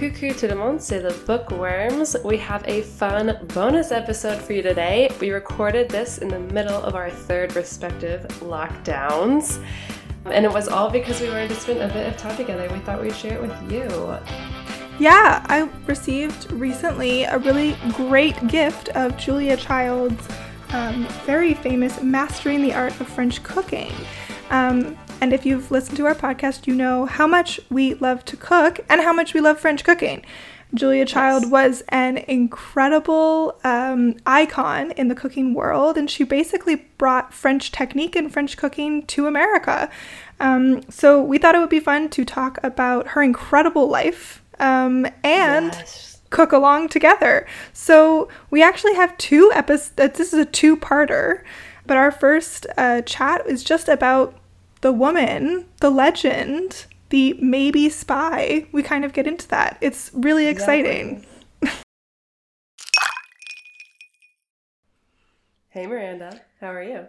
coucou tout le monde, c'est the Bookworms. We have a fun bonus episode for you today. We recorded this in the middle of our third respective lockdowns. And it was all because we wanted to spend a bit of time together. We thought we'd share it with you. Yeah, I received recently a really great gift of Julia Child's um, very famous Mastering the Art of French Cooking. Um, and if you've listened to our podcast, you know how much we love to cook and how much we love French cooking. Julia Child yes. was an incredible um, icon in the cooking world, and she basically brought French technique and French cooking to America. Um, so we thought it would be fun to talk about her incredible life um, and. Yes. Cook along together. So, we actually have two episodes. This is a two parter, but our first uh, chat is just about the woman, the legend, the maybe spy. We kind of get into that. It's really exciting. hey, Miranda. How are you?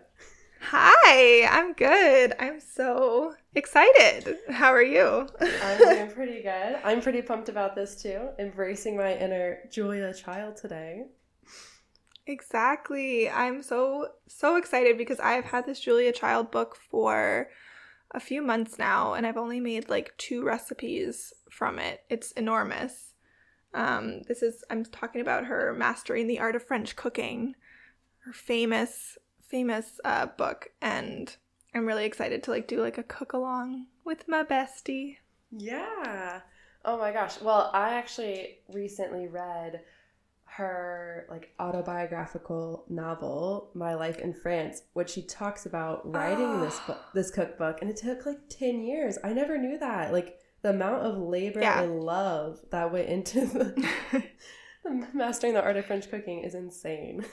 Hi, I'm good. I'm so excited. How are you? I'm doing pretty good. I'm pretty pumped about this too. Embracing my inner Julia child today. Exactly. I'm so so excited because I've had this Julia Child book for a few months now and I've only made like two recipes from it. It's enormous. Um, this is I'm talking about her mastering the art of French cooking, her famous famous uh, book, and I'm really excited to like do like a cook along with my bestie. Yeah. Oh my gosh. Well, I actually recently read her like autobiographical novel my life in france which she talks about writing oh. this book this cookbook and it took like 10 years. I never knew that. Like the amount of labor yeah. and love that went into the, mastering the art of french cooking is insane.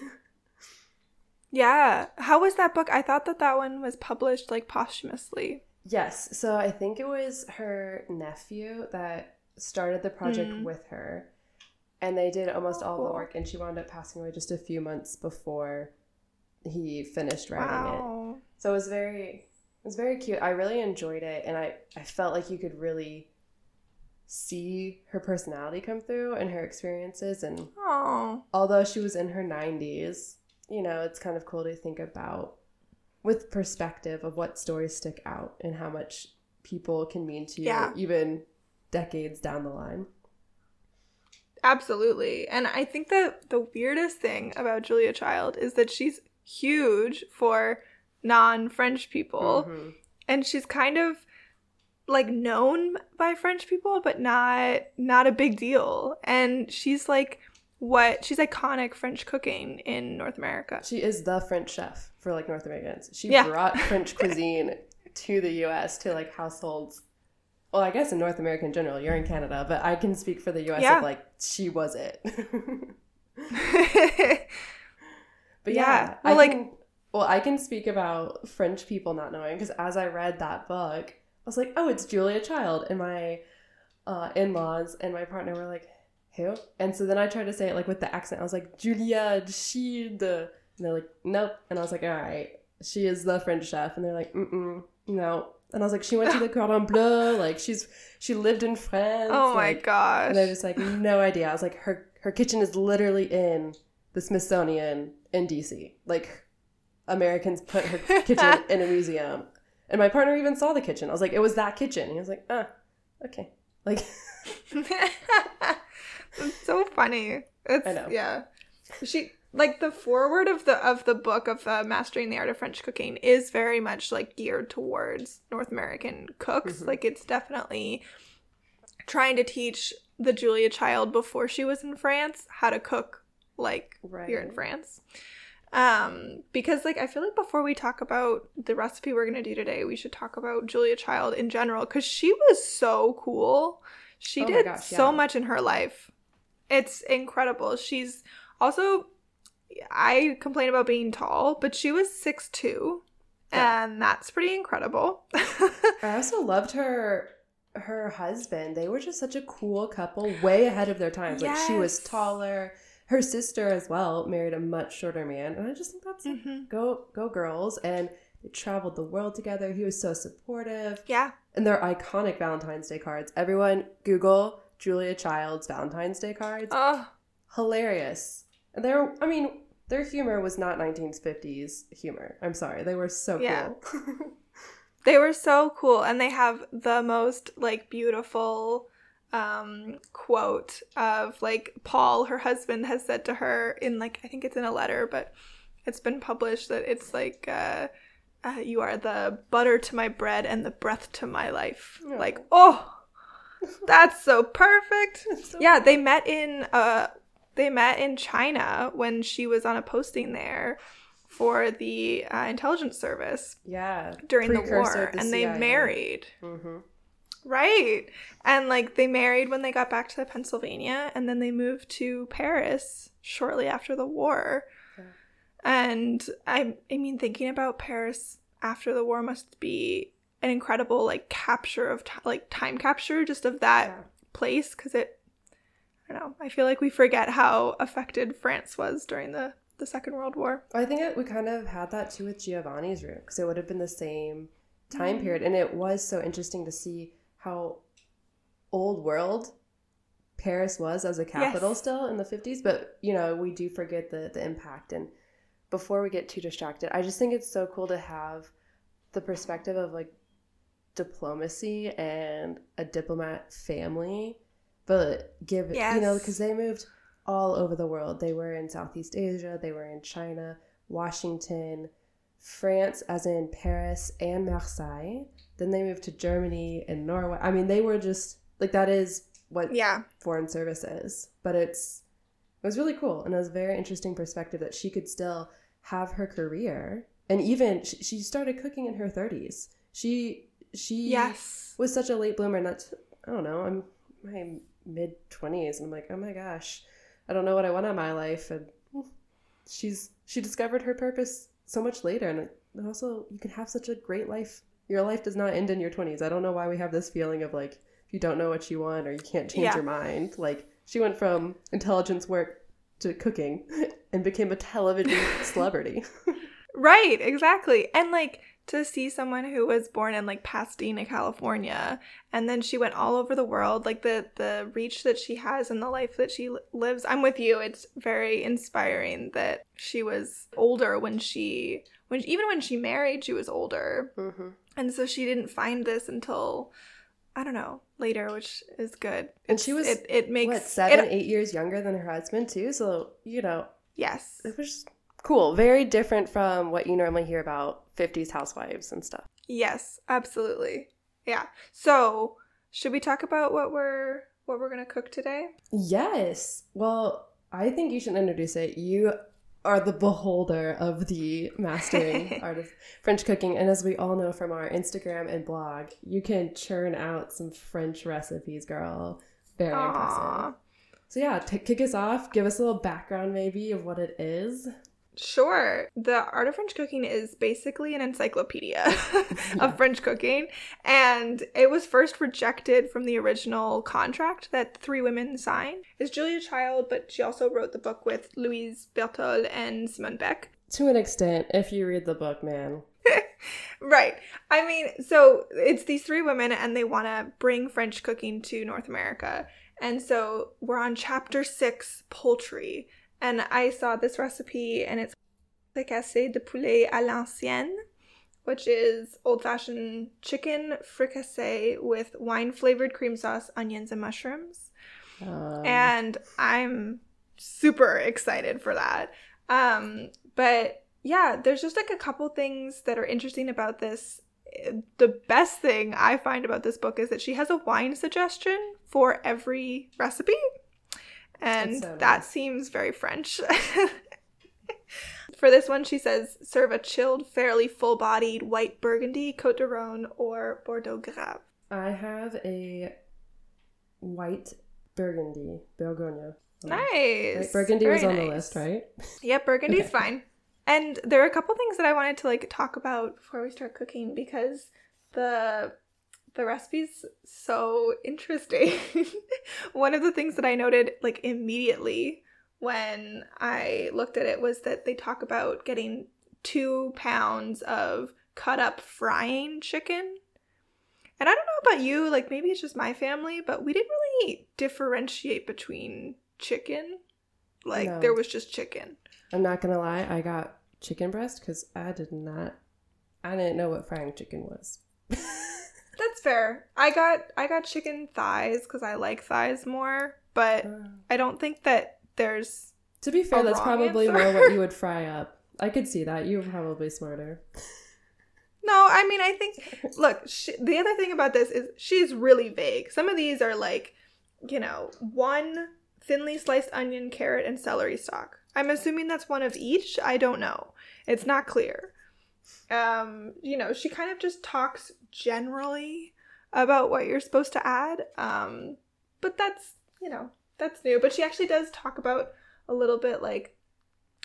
Yeah. How was that book? I thought that that one was published like posthumously. Yes. So i think it was her nephew that started the project mm. with her and they did almost all the oh. work and she wound up passing away just a few months before he finished writing wow. it so it was very it was very cute i really enjoyed it and i i felt like you could really see her personality come through and her experiences and Aww. although she was in her 90s you know it's kind of cool to think about with perspective of what stories stick out and how much people can mean to you yeah. even decades down the line Absolutely. And I think that the weirdest thing about Julia Child is that she's huge for non French people. Mm-hmm. And she's kind of like known by French people, but not not a big deal. And she's like what she's iconic French cooking in North America. She is the French chef for like North Americans. She yeah. brought French cuisine to the US to like households well, I guess in North America in general, you're in Canada, but I can speak for the US yeah. of like she was it. but yeah, yeah. Well, I like can, well, I can speak about French people not knowing because as I read that book, I was like, oh, it's Julia Child, and my uh, in-laws and my partner were like, who? And so then I tried to say it like with the accent. I was like, Julia Child, and they're like, nope. And I was like, all right, she is the French chef, and they're like, mm mm, no, and I was like, she went to the Cordon Bleu, like she's she lived in France. Oh my like, gosh. And I was like, no idea. I was like, her her kitchen is literally in the Smithsonian in DC. Like Americans put her kitchen in a museum. And my partner even saw the kitchen. I was like, it was that kitchen. He was like, ah, okay. Like It's so funny. It's I know. yeah. She like the foreword of the of the book of uh, mastering the art of french cooking is very much like geared towards north american cooks mm-hmm. like it's definitely trying to teach the julia child before she was in france how to cook like right. here in france um because like i feel like before we talk about the recipe we're going to do today we should talk about julia child in general because she was so cool she oh did gosh, so yeah. much in her life it's incredible she's also I complain about being tall, but she was six two, yeah. and that's pretty incredible. I also loved her her husband. They were just such a cool couple, way ahead of their times. Yes. Like she was taller. Her sister as well married a much shorter man, and I just think that's mm-hmm. go go girls. And they traveled the world together. He was so supportive. Yeah. And their iconic Valentine's Day cards. Everyone Google Julia Child's Valentine's Day cards. Oh, Hilarious. And their, I mean, their humor was not 1950s humor. I'm sorry. They were so Yeah. cool. they were so cool, and they have the most like beautiful um quote of like Paul, her husband, has said to her in like I think it's in a letter, but it's been published that it's like uh, uh you are the butter to my bread and the breath to my life. Aw. Like, oh, that's so perfect. So Yeah, they met in uh they met in China when she was on a posting there for the uh, intelligence service Yeah. during the war the and they CIA. married. Mm-hmm. Right. And like they married when they got back to Pennsylvania and then they moved to Paris shortly after the war. Yeah. And I I mean thinking about Paris after the war must be an incredible like capture of ti like time capture just of that Yeah. place cuz it I don't know. I feel like we forget how affected France was during the the Second World War. I think it, we kind of had that too with Giovanni's room because it would have been the same time Mm. period, and it was so interesting to see how old world Paris was as a capital Yes. still in the fifties. But you know, we do forget the the impact. And before we get too distracted, I just think it's so cool to have the perspective of like diplomacy and a diplomat family, but give it you know because they moved all over the world. They were in Southeast Asia, they were in China, Washington, France, as in Paris and Marseille. Then they moved to Germany and Norway. I mean, they were just like that is what Yeah. foreign service is, but it's it was really cool and it was a very interesting perspective that she could still have her career and even she, she started cooking in her 30s. She she Yes. was such a late bloomer. Not I don't know. I'm my mid 20s and I'm like, oh my gosh, I don't know what I want out of my life. And she's she discovered her purpose so much later, and and also you can have such a great life. Your life does not end in your 20s. I don't know why we have this feeling of like if you don't know what you want or you can't change Yeah. your mind. Like she went from intelligence work to cooking and became a television celebrity. Right, exactly. And like to see someone who was born in like Pasadena, California, and then she went all over the world, like the the reach that she has and the life that she lives. I'm with you. It's very inspiring that she was older when she when even when she married, she was older. mm-hmm. And so she didn't find this until I don't know, later, which is good. And she was, it it makes What seven, it- eight years younger than her husband too? So you know yes. it was cool. Very different from what you normally hear about 50s housewives and stuff. Yes, absolutely. Yeah. So, should we talk about what we're what we're gonna cook today? Yes. Well, I think you should introduce it. You are the beholder of the mastering art of French cooking. And as we all know from our Instagram and blog, you can churn out some French recipes, girl. Very Aw. impressive. So, yeah, t- kick us off. Give us a little background, maybe, of what it is. Sure. The art of French cooking is basically an encyclopedia Yeah. of French cooking, and it was first rejected from the original contract that three women signed. It's Julia Child, but she also wrote the book with Louise Bertholle and Simone Beck. To an extent, if you read the book, man. Right. I mean, so it's these three women, and they want to bring French cooking to North America. And so we're on chapter six, poultry. And I saw this recipe, and it's fricassé de poulet à l'ancienne, which is old fashioned chicken fricassé with wine flavored cream sauce, onions, and mushrooms Um, and I'm super excited for that. Um, but yeah, there's just like a couple things that are interesting about this. The best thing I find about this book is that she has a wine suggestion for every recipe, and so that nice. seems very French. For this one, she says serve a chilled, fairly full bodied white Burgundy, Cote de Rhone, or Bordeaux Grave. I have a white Burgundy, Bourgogne. Nice. Right? Burgundy Very was on the list, right? Yep, burgundy's Okay. fine. And there are a couple things that I wanted to like talk about before we start cooking because the the recipe's so interesting. One of the things that I noted like immediately when I looked at it was that they talk about getting two pounds of cut up frying chicken. And I don't know about you, like maybe it's just my family, but we didn't really differentiate between chicken. Like No. there was just chicken. I'm not gonna lie, I got chicken breast because I did not, I didn't know what frying chicken was. That's fair. I got I got chicken thighs because I like thighs more, but I don't think that there's to be fair, that's probably answer. more what you would fry up. I could see that. You're probably smarter. no. I mean, I think look. She, the other thing about this is she's really vague. Some of these are like, you know, one thinly sliced onion, carrot, and celery stalk. I'm assuming that's one of each. I don't know. It's not clear. Um, you know, she kind of just talks generally about what you're supposed to add. Um, but that's, you know, that's new. But she actually does talk about a little bit like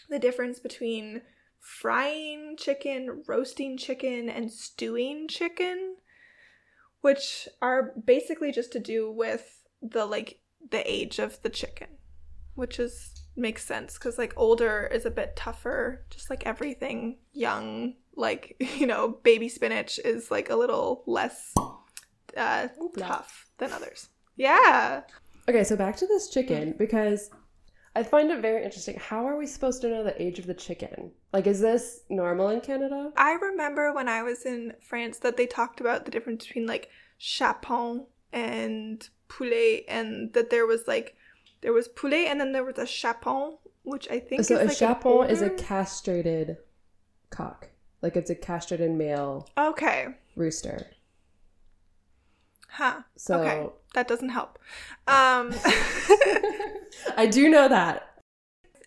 the difference between frying chicken, roasting chicken, and stewing chicken, which are basically just to do with the like the age of the chicken, which is makes sense because like older is a bit tougher, just like everything. Young, like you know, baby spinach is like a little less uh, tough than others. Yeah. Okay, so back to this chicken because I find it very interesting. How are we supposed to know the age of the chicken? Like, is this normal in Canada? I remember when I was in France that they talked about the difference between like chapon and poulet, and that there was like there was poulet and then there was a chapon, which I think So is a like chapon is a castrated cock. Like it's a castrated male okay, rooster. huh? So Okay, that doesn't help. Um, I do know that.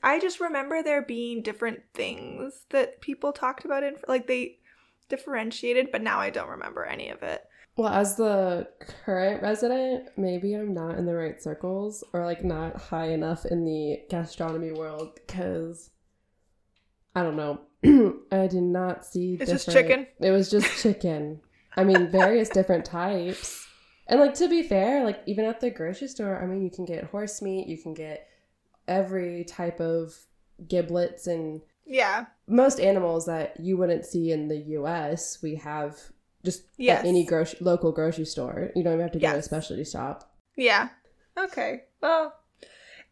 I just remember there being different things that people talked about in like they differentiated, but now I don't remember any of it. Well, as the current resident, maybe I'm not in the right circles or like not high enough in the gastronomy world because I don't know. I did not see. It's just different- chicken? It was just chicken. I mean, various different types. And like to be fair, like even at the grocery store, I mean, you can get horse meat, you can get every type of giblets and Yeah, most animals that you wouldn't see in the U.S. We have just Yes. at any grocery local grocery store. You don't even have to go to a specialty shop. Yeah. Okay. Well,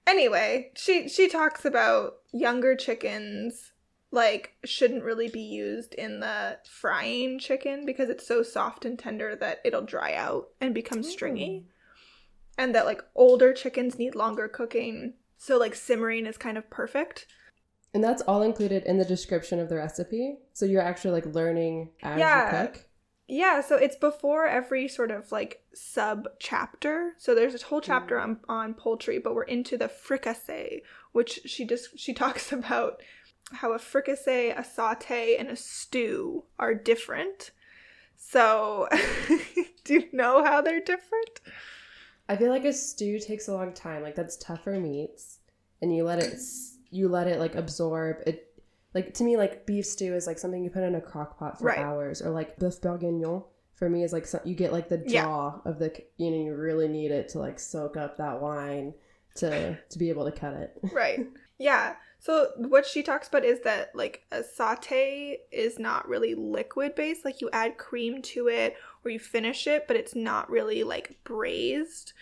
anyway, she she talks about younger chickens like shouldn't really be used in the frying chicken because it's so soft and tender that it'll dry out and become stringy. Mm. And that like older chickens need longer cooking. So like simmering is kind of perfect. And that's all included in the description of the recipe. So you're actually like learning as Yeah. you cook. Yeah, so it's before every sort of like sub chapter. So there's a whole mm. chapter on on poultry, but we're into the fricassee, which she just she talks about how a fricassee, a saute, and a stew are different. So, do you know how they're different? I feel like a stew takes a long time. Like that's tougher meats, and you let it you let it like absorb it. Like to me, like beef stew is like something you put in a crock pot for Right. hours, or like beef bourguignon for me is like some, you get like the Yeah. jaw of the you know you really need it to like soak up that wine to to be able to cut it. Right. Yeah. So what she talks about is that like a saute is not really liquid based. Like you add cream to it or you finish it, but it's not really like braised.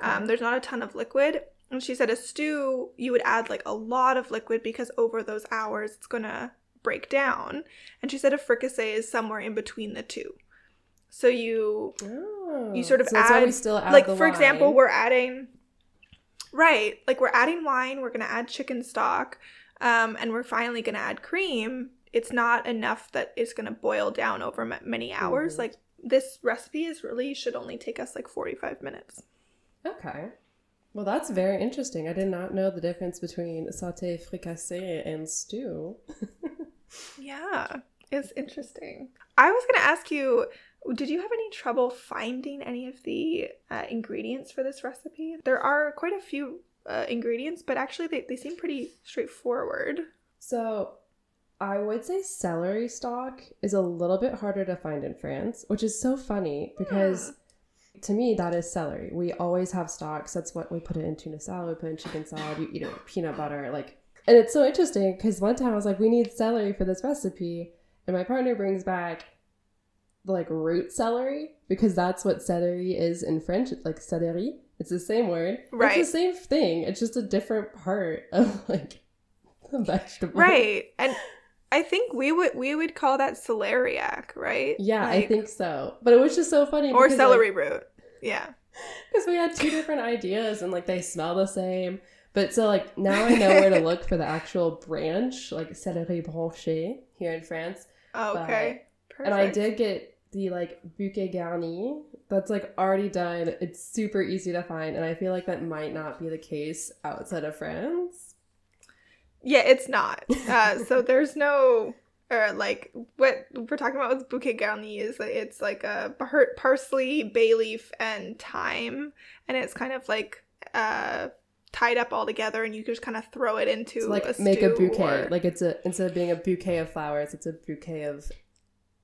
Um, there's not a ton of liquid. And she said a stew, you would add like a lot of liquid because over those hours it's gonna break down. And she said a fricassee is somewhere in between the two. So you Oh, you sort of so that's why we add- still add like for example we're adding right like we're adding wine we're gonna add chicken stock um, and we're finally gonna add cream it's not enough that it's gonna boil down over ma- many hours Mhm. like this recipe is really should only take us like 45 minutes Okay. Well, that's very interesting. I did not know the difference between sauté, fricassé, and stew. yeah it's interesting i was gonna ask you did you have any trouble finding any of the uh, ingredients for this recipe there are quite a few uh, ingredients but actually they, they seem pretty straightforward So, I would say celery stalk is a little bit harder to find in France, which is so funny because to me that is celery. We always have stocks. That's what we put it in tuna salad, we put in chicken salad, you eat it with peanut butter, like and it's so interesting because one time I was like, we need celery for this recipe, and my partner brings back like root celery because that's what celery is in French, it's like celery, It's the same word. Right. It's the same thing. It's just a different part of like the vegetable. Right. And I think we would we would call that celeriac, right? Yeah, I think so. But it was just so funny. or celery root. Yeah. Because we had two different ideas and like they smell the same. But so like now I know where to look for the actual branch, like celery branché here in France. Oh, Okay. Perfect. And I did get the like bouquet garni that's like already done. It's super easy to find, and I feel like that might not be the case outside of France. Yeah, it's not. Uh, so there's no, or like what we're talking about with bouquet garni is that it's like a par- parsley, bay leaf, and thyme, and it's kind of like uh tied up all together, and you just kind of throw it into It's like a make a bouquet. or- Like it's a instead of being a bouquet of flowers, it's a bouquet of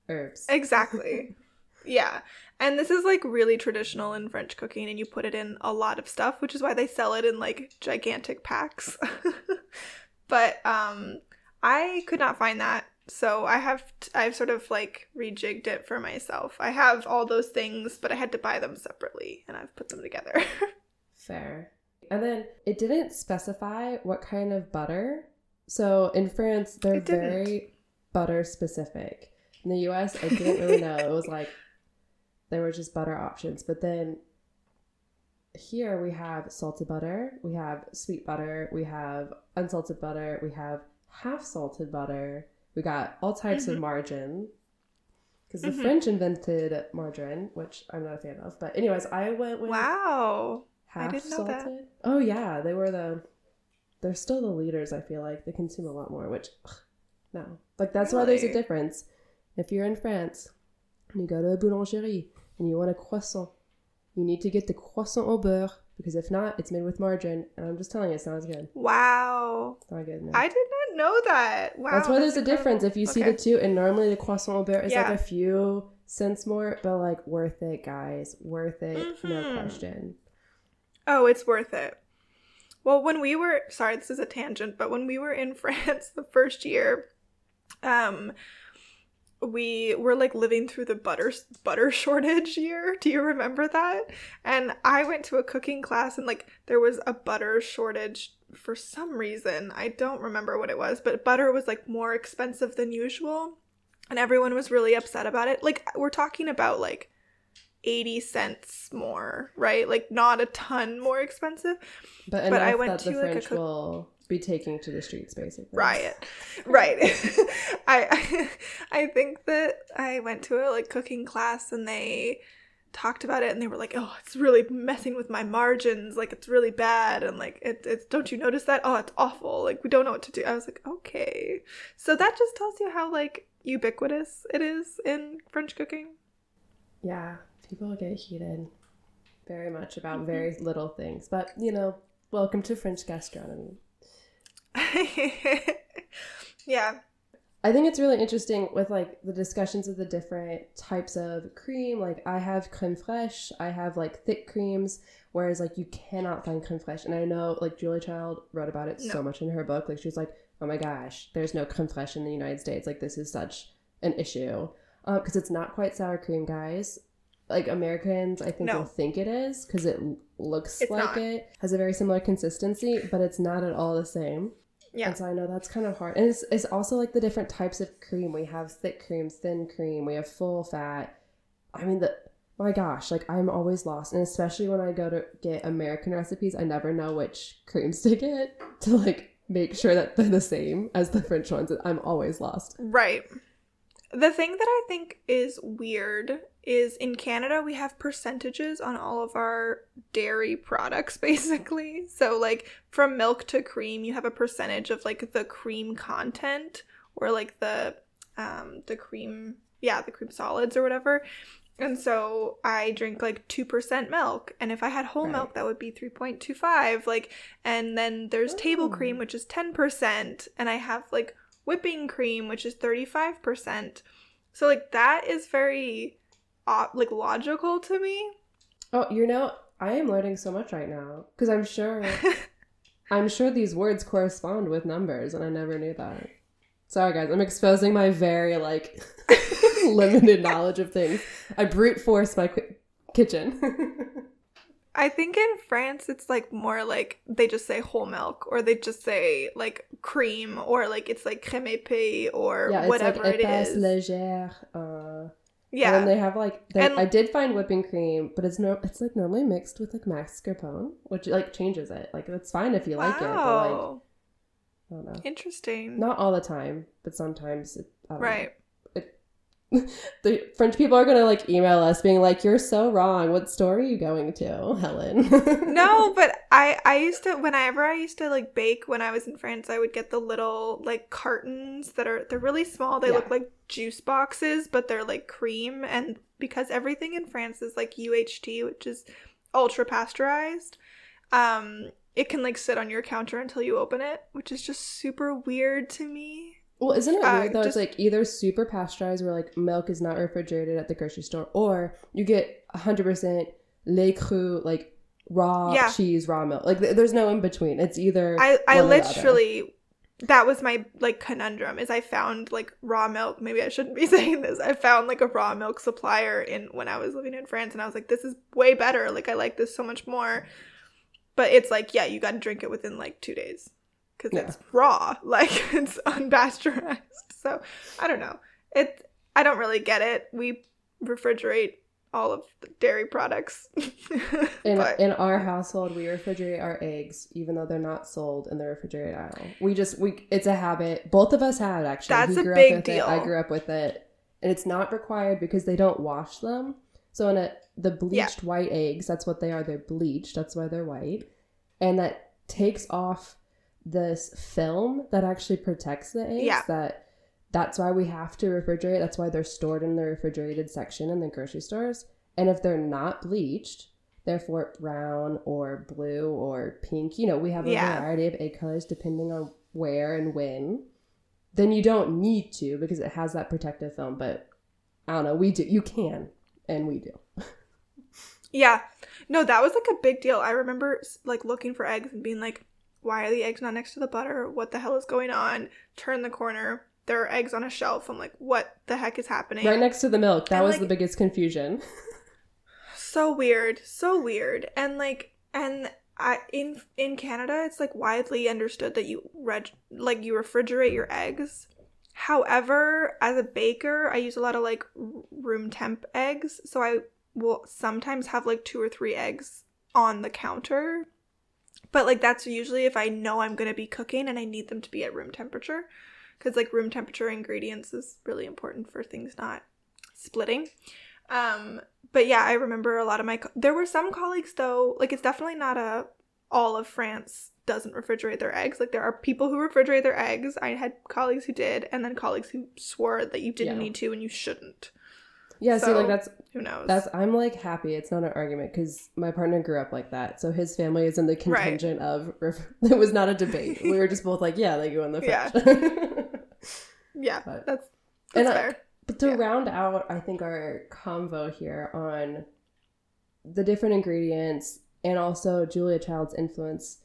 herbs. Exactly. yeah. And this is like really traditional in French cooking, and you put it in a lot of stuff, which is why they sell it in like gigantic packs. but um, I could not find that. So I have t- I've sort of like rejigged it for myself. I have all those things, but I had to buy them separately, and I've put them together. Fair. And then it didn't specify what kind of butter. So in France, they're very butter specific. In the US, I didn't really know. It was like there were just butter options. But then here we have salted butter, we have sweet butter, we have unsalted butter, we have half salted butter, we got all types of Mhm. margarine. Because the Mhm. French invented margarine, which I'm not a fan of. But anyways, I went with wow. I half didn't know that. salted. Oh yeah, they were the. They're still the leaders. I feel like they consume a lot more. Which, ugh, no, like that's why there's a difference. If you're in France and you go to a boulangerie and you want a croissant, you need to get the croissant au beurre because if not, it's made with margarine. And I'm just telling you, it's not as good. Wow. It's not good. No. I did not know that. Wow. that's why there's a difference. If you see the two, and normally the croissant au beurre is Yeah. like a few cents more, but like worth it, guys. Worth it, no Mhm. question. Oh, it's worth it. Well, when we were sorry, this is a tangent, but when we were in France the first year, um we were like living through the butter butter shortage year. Do you remember that? And I went to a cooking class and like there was a butter shortage for some reason. I don't remember what it was, but butter was like more expensive than usual. And everyone was really upset about it. Like we're talking about like 80 cents more, right? Like not a ton more expensive. But, But I went to, like, a cook- be taking to the streets, basically. Riot. Right. I I think that I went to a like cooking class and they talked about it and they were like, "Oh, it's really messing with my margins. Like it's really bad." And like, "It it's don't you notice that? Oh, it's awful. Like we don't know what to do." I was like, "Okay." So that just tells you how like ubiquitous it is in French cooking. Yeah, people get heated very much about Mm-hmm. very little things. But, you know, welcome to French gastronomy. yeah. I think it's really interesting with like the discussions of the different types of cream. Like I have creme fraiche, I have like thick creams, whereas like you cannot find creme fraiche. And I know like Julia Child wrote about it so much in her book. Like she was like, oh my gosh, there's no creme fraiche in the United States. Like this is such an issue um, because it's not quite sour cream, guys. Like Americans, I think No. will think it is because it looks It's like not. it has a very similar consistency, but it's not at all the same. Yeah. And so I know that's kind of hard. And it's, it's also like the different types of cream. We have thick creams, thin cream, we have full fat. I mean, the my gosh, like I'm always lost. And especially when I go to get American recipes, I never know which creams to get to like make sure that they're the same as the French ones. I'm always lost. Right. The thing that I think is weird is in Canada we have percentages on all of our dairy products basically. So like from milk to cream you have a percentage of like the cream content or like the um the cream yeah, the cream solids or whatever. And so I drink like 2% milk and if I had whole Right. milk that would be 3.25 like and then there's table Oh. cream which is 10% and I have like whipping cream which is 35%. So like that is very uh, like logical to me. Oh, you know, I am learning so much right now because I'm sure I'm sure these words correspond with numbers, and I never knew that. Sorry, guys, I'm exposing my very like limited knowledge of things. I brute force my qui- kitchen. I think in France it's like more like they just say whole milk or they just say like cream or like it's like crème épaisse or yeah, whatever like it is. légère. Uh, yeah. And they have like and, I did find whipping cream, but it's no it's like normally mixed with like mascarpone, which like changes it. Like it's fine if you wow. like it, but like I don't know. Interesting. Not all the time, but sometimes it, right. Know the French people are gonna like email us being like, "You're so wrong. What store are you going to, Helen?" no, but I I used to whenever I used to like bake when I was in France, I would get the little like cartons that are they're really small. They yeah. look like juice boxes, but they're like cream. And because everything in France is like UHT, which is ultra pasteurized, um, it can like sit on your counter until you open it, which is just super weird to me. Well, isn't it weird though? Just, it's like either super pasteurized, where like milk is not refrigerated at the grocery store, or you get hundred percent lait cru, like raw yeah. cheese, raw milk. Like there's no in between. It's either I I literally that was my like conundrum is I found like raw milk. Maybe I shouldn't be saying this. I found like a raw milk supplier in when I was living in France, and I was like, this is way better. Like I like this so much more. But it's like, yeah, you got to drink it within like two days because yeah. it's raw, like it's unpasteurized. So I don't know. It I don't really get it. We refrigerate all of the dairy products. in but, in our household, we refrigerate our eggs, even though they're not sold in the refrigerator aisle. We just we it's a habit. Both of us have actually. That's he a big deal. It, I grew up with it, and it's not required because they don't wash them. So in a the bleached yeah. white eggs, that's what they are. They're bleached. That's why they're white, and that takes off this film that actually protects the eggs yeah. that that's why we have to refrigerate. That's why they're stored in the refrigerated section in the grocery stores. And if they're not bleached therefore brown or blue or pink you know we have a yeah. variety of egg colors depending on where and when. Then you don't need to because it has that protective film but i don't know we do you can and we do. Yeah. No that was like a big deal. I remember like looking for eggs and being like why are the eggs not next to the butter? What the hell is going on? Turn the corner. There are eggs on a shelf. I'm like, what the heck is happening? Right next to the milk. That and was like, the biggest confusion. so weird. So weird. And like and I in in Canada it's like widely understood that you reg like you refrigerate your eggs. However, as a baker, I use a lot of like room temp eggs, so I will sometimes have like two or three eggs on the counter but like that's usually if I know I'm going to be cooking and I need them to be at room temperature cuz like room temperature ingredients is really important for things not splitting. Um but yeah, I remember a lot of my co- there were some colleagues though, like it's definitely not a all of France doesn't refrigerate their eggs. Like there are people who refrigerate their eggs. I had colleagues who did and then colleagues who swore that you didn't yeah. need to and you shouldn't. Yeah, so, see, like that's who knows. That's I'm like happy. It's not an argument because my partner grew up like that, so his family is in the contingent right. of. It was not a debate. we were just both like, yeah, they go in the fridge. Yeah, yeah, but, that's that's fair. I, but to yeah. round out, I think our convo here on the different ingredients and also Julia Child's influence,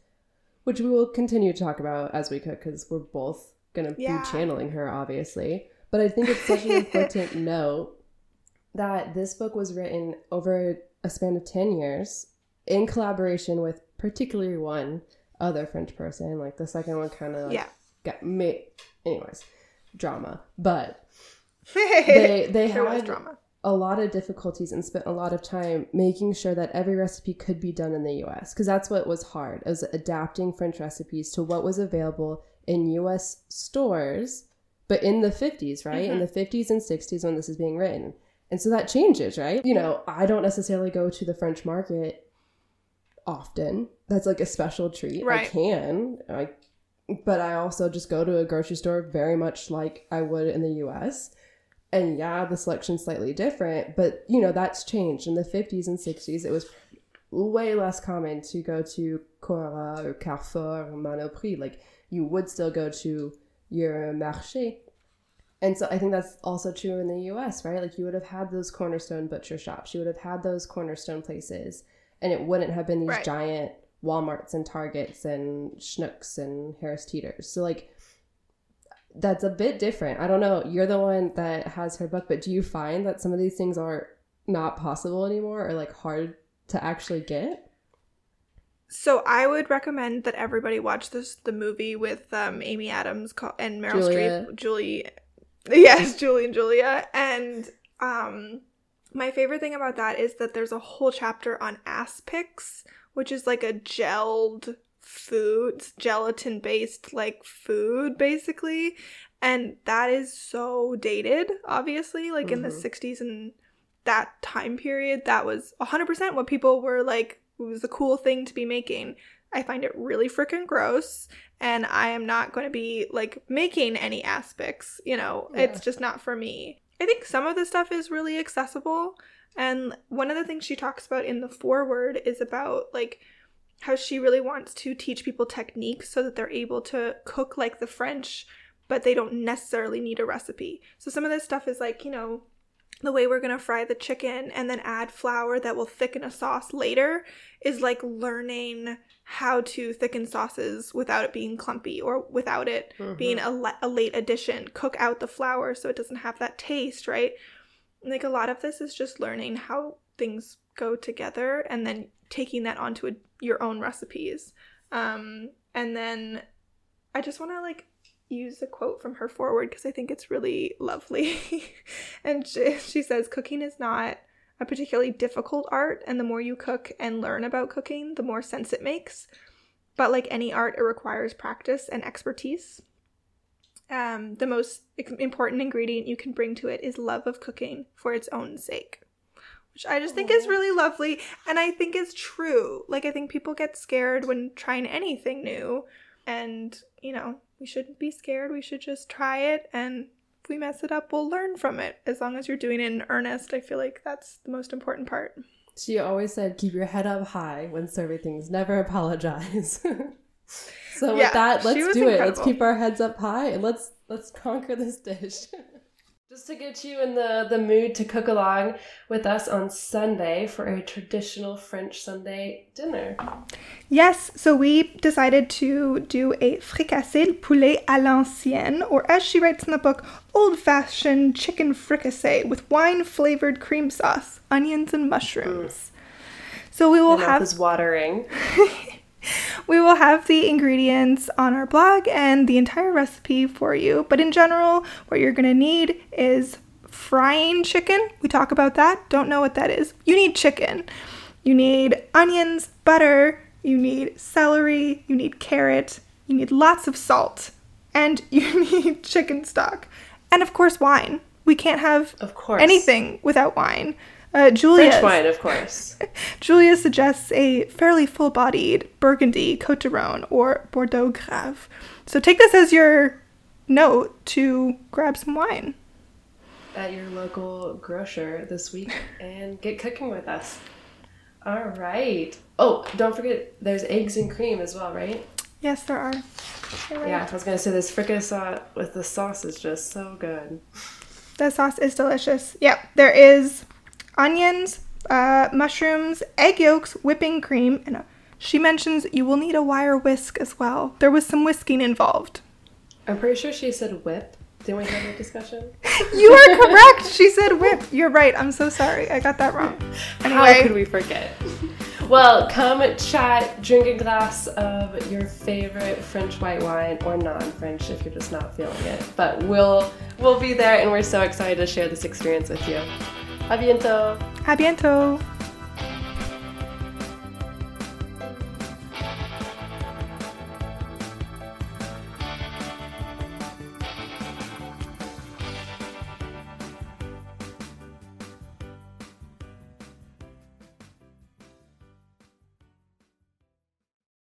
which we will continue to talk about as we cook because we're both gonna yeah. be channeling her, obviously. But I think it's such an important note that this book was written over a span of 10 years in collaboration with particularly one other French person. Like the second one kind of like yeah. got me. Anyways, drama. But they they had drama. a lot of difficulties and spent a lot of time making sure that every recipe could be done in the US because that's what was hard. It was adapting French recipes to what was available in US stores, but in the 50s, right? Mm-hmm. In the 50s and 60s when this is being written. And so that changes, right? You know, I don't necessarily go to the French market often. That's like a special treat. Right. I can. I but I also just go to a grocery store very much like I would in the US. And yeah, the selection's slightly different, but you know, that's changed. In the 50s and 60s, it was way less common to go to Cora or Carrefour or Monoprix. Like you would still go to your marché and so I think that's also true in the US, right? Like you would have had those cornerstone butcher shops, you would have had those cornerstone places, and it wouldn't have been these right. giant Walmarts and Targets and Schnucks and Harris Teeters. So like that's a bit different. I don't know. You're the one that has her book, but do you find that some of these things are not possible anymore or like hard to actually get? So I would recommend that everybody watch this the movie with um, Amy Adams and Meryl Julia. Streep, Julie, yes, Julie and Julia, and um, my favorite thing about that is that there's a whole chapter on aspics, which is like a gelled food, gelatin based like food basically. And that is so dated, obviously, like mm-hmm. in the 60s mm-hmm. and that time period. That was 100% what people were like, it was a cool thing to be making. I find it really freaking gross and I am not going to be like making any aspics, you know. Yeah. It's just not for me. I think some of the stuff is really accessible. And one of the things she talks about in the foreword is about like how she really wants to teach people techniques so that they're able to cook like the French, but they don't necessarily need a recipe. So some of this stuff is like, you know, the way we're going to fry the chicken and then add flour that will thicken a sauce later is like learning how to thicken sauces without it being clumpy or without it mm-hmm. being a, le- a late addition. Cook out the flour so it doesn't have that taste, right? Like a lot of this is just learning how things go together and then taking that onto a, your own recipes. Um, and then I just want to like use a quote from her foreword because I think it's really lovely. and she, she says, Cooking is not a particularly difficult art, and the more you cook and learn about cooking, the more sense it makes. But like any art, it requires practice and expertise. Um, the most important ingredient you can bring to it is love of cooking for its own sake, which I just think is really lovely. And I think is true. Like, I think people get scared when trying anything new. And, you know, we shouldn't be scared. We should just try it and if we mess it up, we'll learn from it. As long as you're doing it in earnest, I feel like that's the most important part. She always said, keep your head up high when serving things, never apologize. so with that, let's do incredible. it. Let's keep our heads up high and let's let's conquer this dish. Just to get you in the, the mood to cook along with us on Sunday for a traditional French Sunday dinner. Yes, so we decided to do a fricassé poulet à l'ancienne, or as she writes in the book, old fashioned chicken fricassé with wine flavored cream sauce, onions, and mushrooms. Mm. So we will have. is watering. we will have the ingredients on our blog and the entire recipe for you. But in general, what you're going to need is frying chicken. We talk about that. Don't know what that is. You need chicken. You need onions, butter, you need celery, you need carrot, you need lots of salt, and you need chicken stock. And of course, wine. We can't have of course. anything without wine. Uh, Julia. French wine, of course. Julia suggests a fairly full bodied Burgundy, Cote de Rhone, or Bordeaux Grave. So take this as your note to grab some wine. At your local grocer this week and get cooking with us. All right. Oh, don't forget there's eggs and cream as well, right? Yes, there are. Right. Yeah, I was gonna say this fricassee with the sauce is just so good. The sauce is delicious. Yep, there is onions, uh, mushrooms, egg yolks, whipping cream, and a, she mentions you will need a wire whisk as well. There was some whisking involved. I'm pretty sure she said whip. Didn't we have a discussion? you are correct. She said whip. You're right. I'm so sorry. I got that wrong. Anyway. How could we forget? Well, come chat, drink a glass of your favorite French white wine or non-French if you're just not feeling it. But we'll we'll be there and we're so excited to share this experience with you. A bientôt. A bientôt.